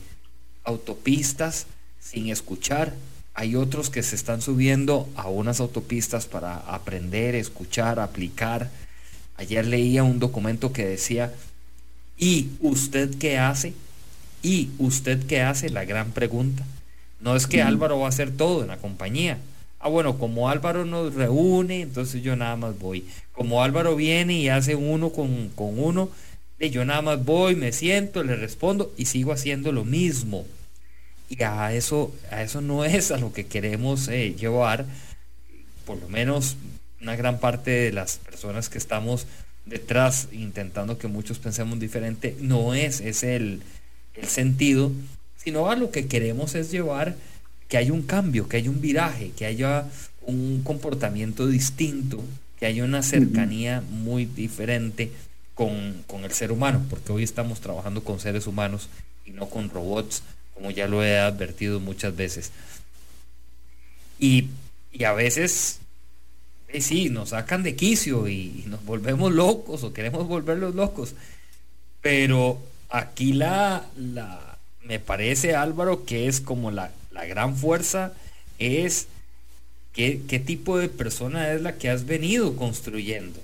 Speaker 1: autopistas sin escuchar. Hay otros que se están subiendo a unas autopistas para aprender, escuchar, aplicar. Ayer leía un documento que decía, ¿y usted qué hace? ¿Y usted qué hace? La gran pregunta. No es que Álvaro va a hacer todo en la compañía, Ah, bueno, como Álvaro nos reúne, entonces yo nada más voy. Como Álvaro viene y hace uno con, con uno, yo nada más voy, me siento, le respondo y sigo haciendo lo mismo. Y a eso, a eso no es a lo que queremos eh, llevar, por lo menos una gran parte de las personas que estamos detrás intentando que muchos pensemos diferente, no es, es el, el sentido, sino a lo que queremos es llevar que haya un cambio, que haya un viraje, que haya un comportamiento distinto, que haya una cercanía muy diferente con, el ser humano, porque hoy estamos trabajando con seres humanos y no con robots, como ya lo he advertido muchas veces. Y, a veces, eh, sí, nos sacan de quicio y, nos volvemos locos o queremos volverlos locos, pero aquí la, la, me parece Álvaro que es como la la gran fuerza es qué, tipo de persona es la que has venido construyendo.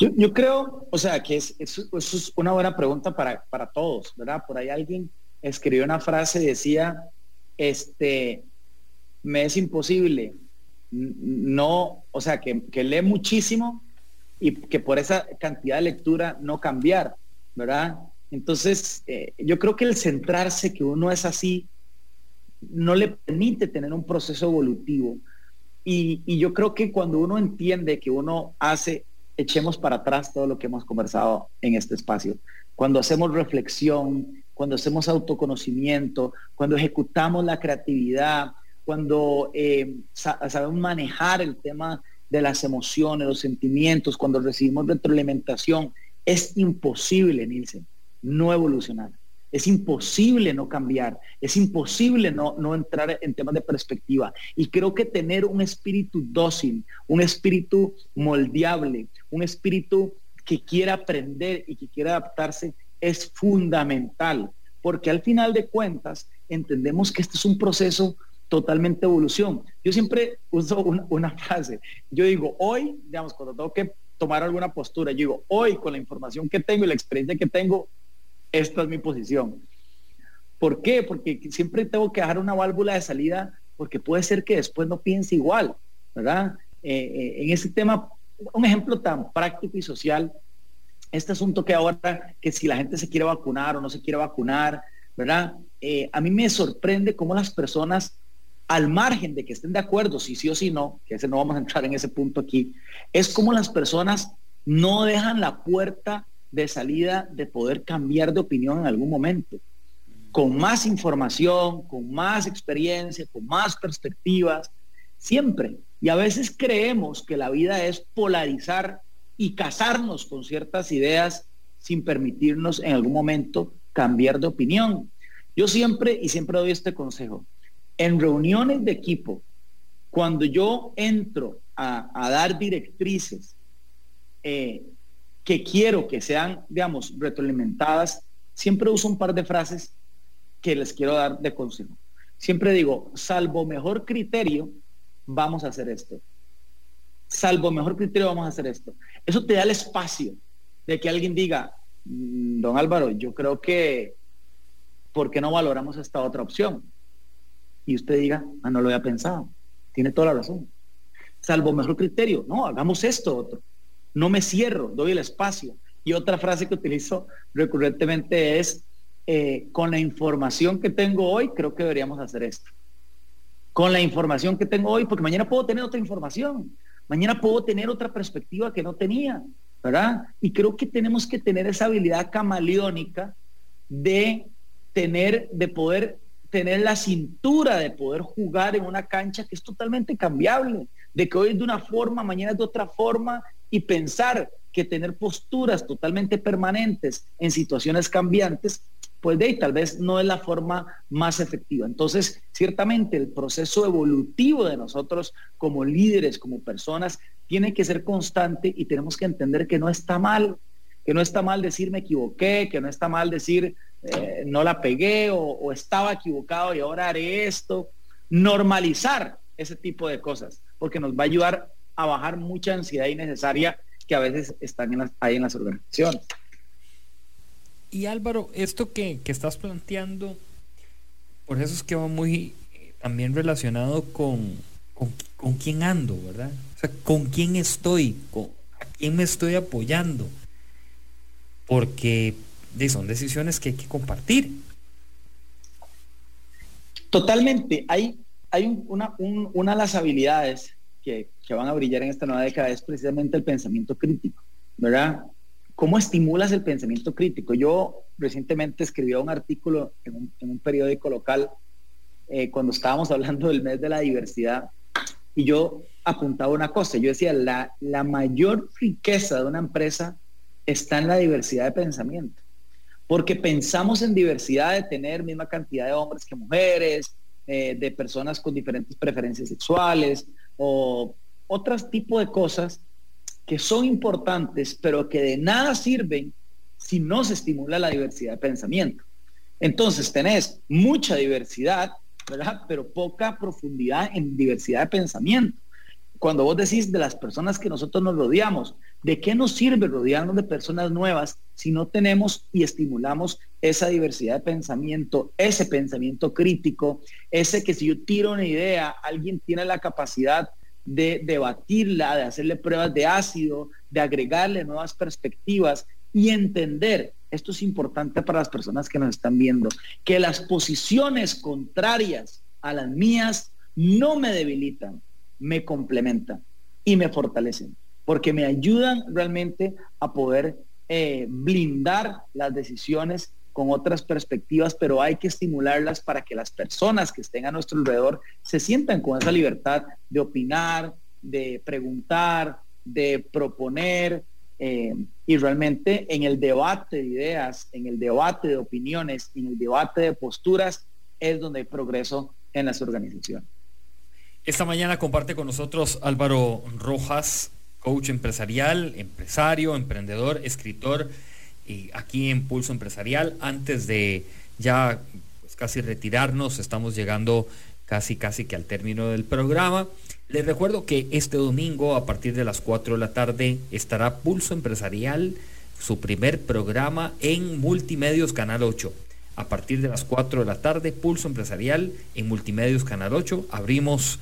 Speaker 3: Yo, creo, o sea, que es, es, una buena pregunta para, para, todos, ¿verdad? Por ahí alguien escribió una frase y decía, este, me es imposible no, o sea, que, lee muchísimo y que por esa cantidad de lectura no cambiar, ¿verdad? Entonces, eh, yo creo que el centrarse que uno es así no le permite tener un proceso evolutivo. Y, yo creo que cuando uno entiende que uno hace, echemos para atrás todo lo que hemos conversado en este espacio. Cuando hacemos reflexión, cuando hacemos autoconocimiento, cuando ejecutamos la creatividad, cuando eh, sabemos manejar el tema de las emociones, los sentimientos, cuando recibimos retroalimentación, es imposible, Nielsen, no evolucionar. Es imposible no cambiar, es imposible no, no entrar en temas de perspectiva. Y creo que tener un espíritu dócil, un espíritu moldeable, un espíritu que quiera aprender y que quiera adaptarse es fundamental, porque al final de cuentas entendemos que este es un proceso totalmente evolución. Yo siempre uso una, una, frase, yo digo, hoy, digamos, cuando tengo que tomar alguna postura, yo digo, hoy con la información que tengo y la experiencia que tengo, esta es mi posición. ¿Por qué? Porque siempre tengo que dejar una válvula de salida porque puede ser que después no piense igual, ¿verdad? Eh, eh, en ese tema, un ejemplo tan práctico y social, este asunto que ahora, que si la gente se quiere vacunar o no se quiere vacunar, ¿verdad? Eh, a mí me sorprende cómo las personas, al margen de que estén de acuerdo, si sí o si no, que ese no vamos a entrar en ese punto aquí, es como las personas no dejan la puerta de salida de poder cambiar de opinión en algún momento. Con más información, con más experiencia, con más perspectivas, siempre. Y a veces creemos que la vida es polarizar y casarnos con ciertas ideas sin permitirnos en algún momento cambiar de opinión. Yo siempre, y siempre doy este consejo, en reuniones de equipo, cuando yo entro a, dar directrices, eh, que quiero que sean, digamos, retroalimentadas, siempre uso un par de frases que les quiero dar de consejo. Siempre digo, salvo mejor criterio, vamos a hacer esto. Salvo mejor criterio, vamos a hacer esto. Eso te da el espacio de que alguien diga, mm, don Álvaro, yo creo que, ¿por qué no valoramos esta otra opción? Y usted diga, ah, no lo había pensado. Tiene toda la razón. Salvo mejor criterio, no, hagamos esto otro. No me cierro, doy el espacio. Y otra frase que utilizo recurrentemente es, eh, con la información que tengo hoy, creo que deberíamos hacer esto. Con la información que tengo hoy, porque mañana puedo tener otra información. Mañana puedo tener otra perspectiva que no tenía, ¿verdad? Y creo que tenemos que tener esa habilidad camaleónica de tener, de poder tener la cintura de poder jugar en una cancha que es totalmente cambiable, de que hoy es de una forma, mañana es de otra forma, y pensar que tener posturas totalmente permanentes en situaciones cambiantes, pues de ahí tal vez no es la forma más efectiva. Entonces, ciertamente el proceso evolutivo de nosotros como líderes, como personas, tiene que ser constante y tenemos que entender que no está mal, que no está mal decir me equivoqué, que no está mal decir eh, no la pegué o, o estaba equivocado y ahora haré esto. Normalizar ese tipo de cosas, porque nos va a ayudar a bajar mucha ansiedad innecesaria que a veces están en las, ahí en las organizaciones.
Speaker 1: Y Álvaro, esto que, estás planteando, por eso es que va muy eh, también relacionado con, con, quién ando, ¿verdad? O sea, con quién estoy, con, a quién me estoy apoyando. Porque son decisiones que hay que compartir.
Speaker 3: Totalmente. Hay, hay una, una de las habilidades que, van a brillar en esta nueva década es precisamente el pensamiento crítico, ¿verdad? ¿Cómo estimulas el pensamiento crítico? Yo recientemente escribí un artículo en un, periódico local eh, cuando estábamos hablando del mes de la diversidad y yo apuntaba una cosa, yo decía, la, la mayor riqueza de una empresa está en la diversidad de pensamiento, porque pensamos en diversidad de tener misma cantidad de hombres que mujeres, eh, de personas con diferentes preferencias sexuales, o otros tipos de cosas que son importantes, pero que de nada sirven si no se estimula la diversidad de pensamiento. Entonces tenés mucha diversidad, ¿verdad? Pero poca profundidad en diversidad de pensamiento. Cuando vos decís de las personas que nosotros nos rodeamos, ¿de qué nos sirve rodearnos de personas nuevas si no tenemos y estimulamos esa diversidad de pensamiento, ese pensamiento crítico, ese que si yo tiro una idea, alguien tiene la capacidad de debatirla, de hacerle pruebas de ácido, de agregarle nuevas perspectivas y entender, esto es importante para las personas que nos están viendo, que las posiciones contrarias a las mías no me debilitan, me complementan y me fortalecen porque me ayudan realmente a poder eh, blindar las decisiones con otras perspectivas, pero hay que estimularlas para que las personas que estén a nuestro alrededor se sientan con esa libertad de opinar, de preguntar, de proponer, eh, y realmente en el debate de ideas, en el debate de opiniones, en el debate de posturas, es donde hay progreso en las organizaciones.
Speaker 1: Esta mañana comparte con nosotros Álvaro Rojas, coach empresarial, empresario, emprendedor, escritor, y aquí en Pulso Empresarial. Antes de ya pues, casi retirarnos, estamos llegando casi casi que al término del programa. Les recuerdo que este domingo a partir de las 4 de la tarde estará Pulso Empresarial, su primer programa en Multimedios Canal 8. A partir de las 4 de la tarde, Pulso Empresarial en Multimedios Canal 8. Abrimos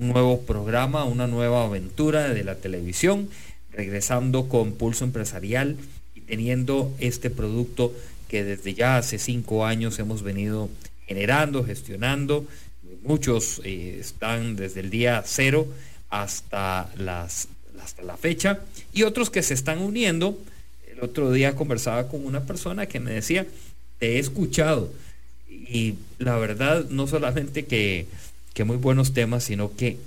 Speaker 1: un nuevo programa, una nueva aventura de la televisión, regresando con Pulso Empresarial y teniendo este producto que desde ya hace cinco años hemos venido generando, gestionando. Muchos eh, están desde el día cero hasta, las, hasta la fecha y otros que se están uniendo. El otro día conversaba con una persona que me decía, te he escuchado y la verdad no solamente que que muy buenos temas, sino que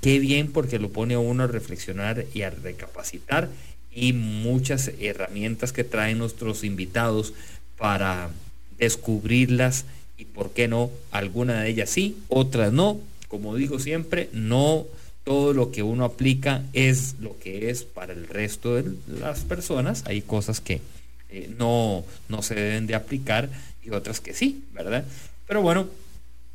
Speaker 1: qué bien porque lo pone a uno a reflexionar y a recapacitar y muchas herramientas que traen nuestros invitados para descubrirlas y por qué no, alguna de ellas sí, otras no. Como digo siempre, no todo lo que uno aplica es lo que es para el resto de las personas. Hay cosas que eh, no, no se deben de aplicar y otras que sí, ¿verdad? Pero bueno,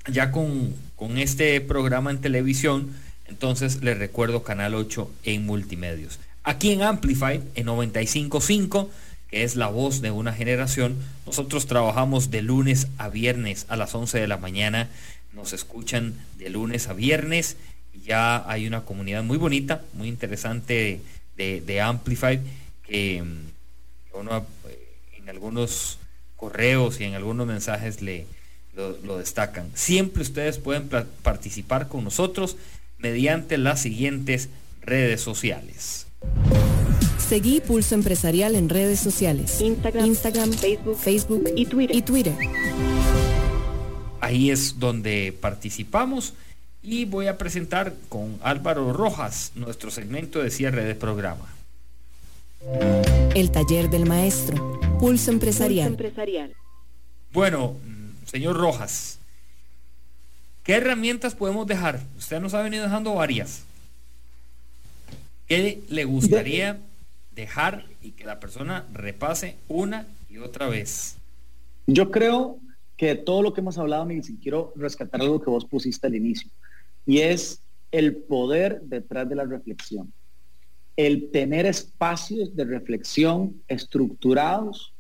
Speaker 1: ya con, con este programa en televisión, entonces les recuerdo Canal 8 en multimedios. Aquí en Amplify, en 95.5, que es la voz de una generación, nosotros trabajamos de lunes a viernes a las 11 de la mañana. Nos escuchan de lunes a viernes. Ya hay una comunidad muy bonita, muy interesante de, de Amplify, que, uno eh, en algunos correos y en algunos mensajes le, lo, lo, destacan. Siempre ustedes pueden participar con nosotros mediante las siguientes redes sociales.
Speaker 2: Seguí Pulso Empresarial en redes sociales. Instagram, Facebook, Facebook y Twitter. y Twitter.
Speaker 1: Ahí es donde participamos y voy a presentar con Álvaro Rojas nuestro segmento de cierre de programa.
Speaker 2: El taller del maestro. Pulso Empresarial. Pulso empresarial.
Speaker 1: Bueno, señor Rojas, ¿qué herramientas podemos dejar? Usted nos ha venido dejando varias. ¿Qué le gustaría dejar y que la persona repase una y otra vez?
Speaker 3: Yo creo que todo lo que hemos hablado, Miguel, quiero rescatar algo que vos pusiste al inicio, y es el poder detrás de la reflexión. El tener espacios de reflexión estructurados,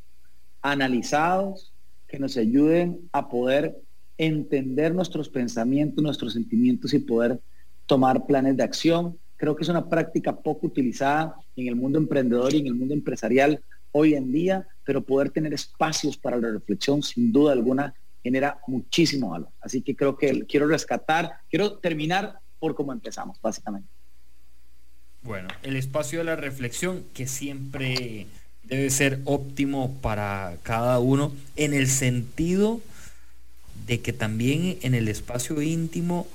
Speaker 3: analizados, que nos ayuden a poder entender nuestros pensamientos, nuestros sentimientos y poder tomar planes de acción, Creo que es una práctica poco utilizada en el mundo emprendedor y en el mundo empresarial hoy en día, pero poder tener espacios para la reflexión sin duda alguna genera muchísimo valor. Así que creo que quiero rescatar, quiero terminar por cómo empezamos, básicamente.
Speaker 1: Bueno, el espacio de la reflexión que siempre debe ser óptimo para cada uno en el sentido de que también en el espacio íntimo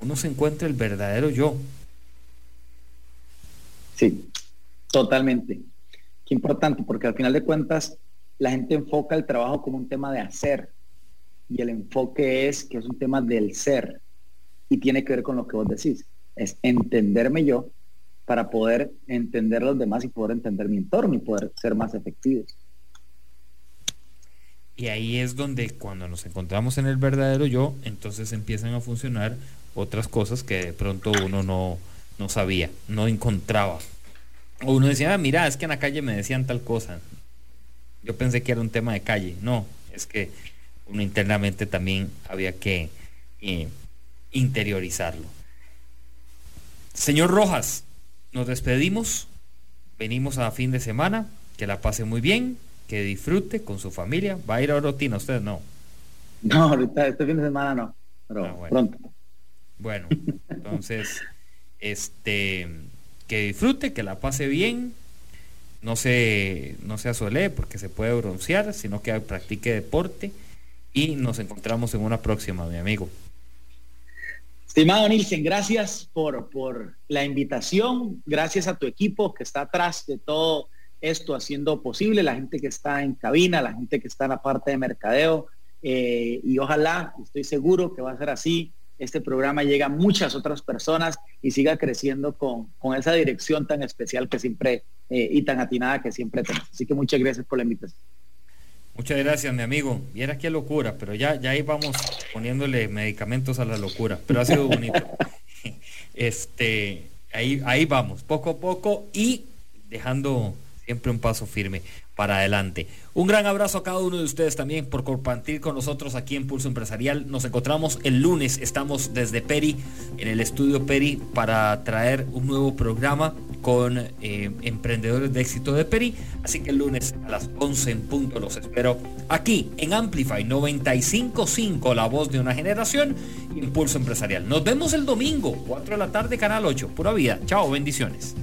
Speaker 1: uno se encuentra el verdadero yo,
Speaker 3: Sí, totalmente. Qué importante, porque al final de cuentas la gente enfoca el trabajo como un tema de hacer y el enfoque es que es un tema del ser y tiene que ver con lo que vos decís, es entenderme yo para poder entender a los demás y poder entender mi entorno y poder ser más efectivos.
Speaker 1: Y ahí es donde cuando nos encontramos en el verdadero yo, entonces empiezan a funcionar otras cosas que de pronto uno no, no sabía, no encontraba. O uno decía, ah, mira, es que en la calle me decían tal cosa. Yo pensé que era un tema de calle. No, es que uno internamente también había que eh, interiorizarlo. Señor Rojas, nos despedimos. Venimos a fin de semana. Que la pase muy bien. Que disfrute con su familia. ¿Va a ir a Orotina usted? No.
Speaker 3: No, ahorita este fin de semana no. Pero ah, pronto.
Speaker 1: Bueno, entonces este, que disfrute, que la pase bien, no se, no se asole porque se puede broncear, sino que practique deporte y nos encontramos en una próxima, mi amigo.
Speaker 3: Estimado Nilsen, gracias por, por la invitación, gracias a tu equipo que está atrás de todo esto haciendo posible, la gente que está en cabina, la gente que está en la parte de mercadeo, eh, y ojalá, estoy seguro que va a ser así, este programa llega a muchas otras personas y siga creciendo con, esa dirección tan especial que siempre eh, y tan atinada que siempre tenemos. Así que muchas gracias por la invitación.
Speaker 1: Muchas gracias, mi amigo. Viera qué locura, pero ya, ya ahí vamos poniéndole medicamentos a la locura, pero ha sido bonito. este, ahí, ahí vamos, poco a poco y dejando siempre un paso firme para adelante. Un gran abrazo a cada uno de ustedes también por compartir con nosotros aquí en Pulso Empresarial. Nos encontramos el lunes, estamos desde Peri, en el estudio Peri, para traer un nuevo programa con eh, emprendedores de éxito de Peri. Así que el lunes a las 11 en punto los espero aquí en Amplify 955, la voz de una generación, Impulso Empresarial. Nos vemos el domingo, 4 de la tarde, Canal 8. Pura vida. Chao, bendiciones.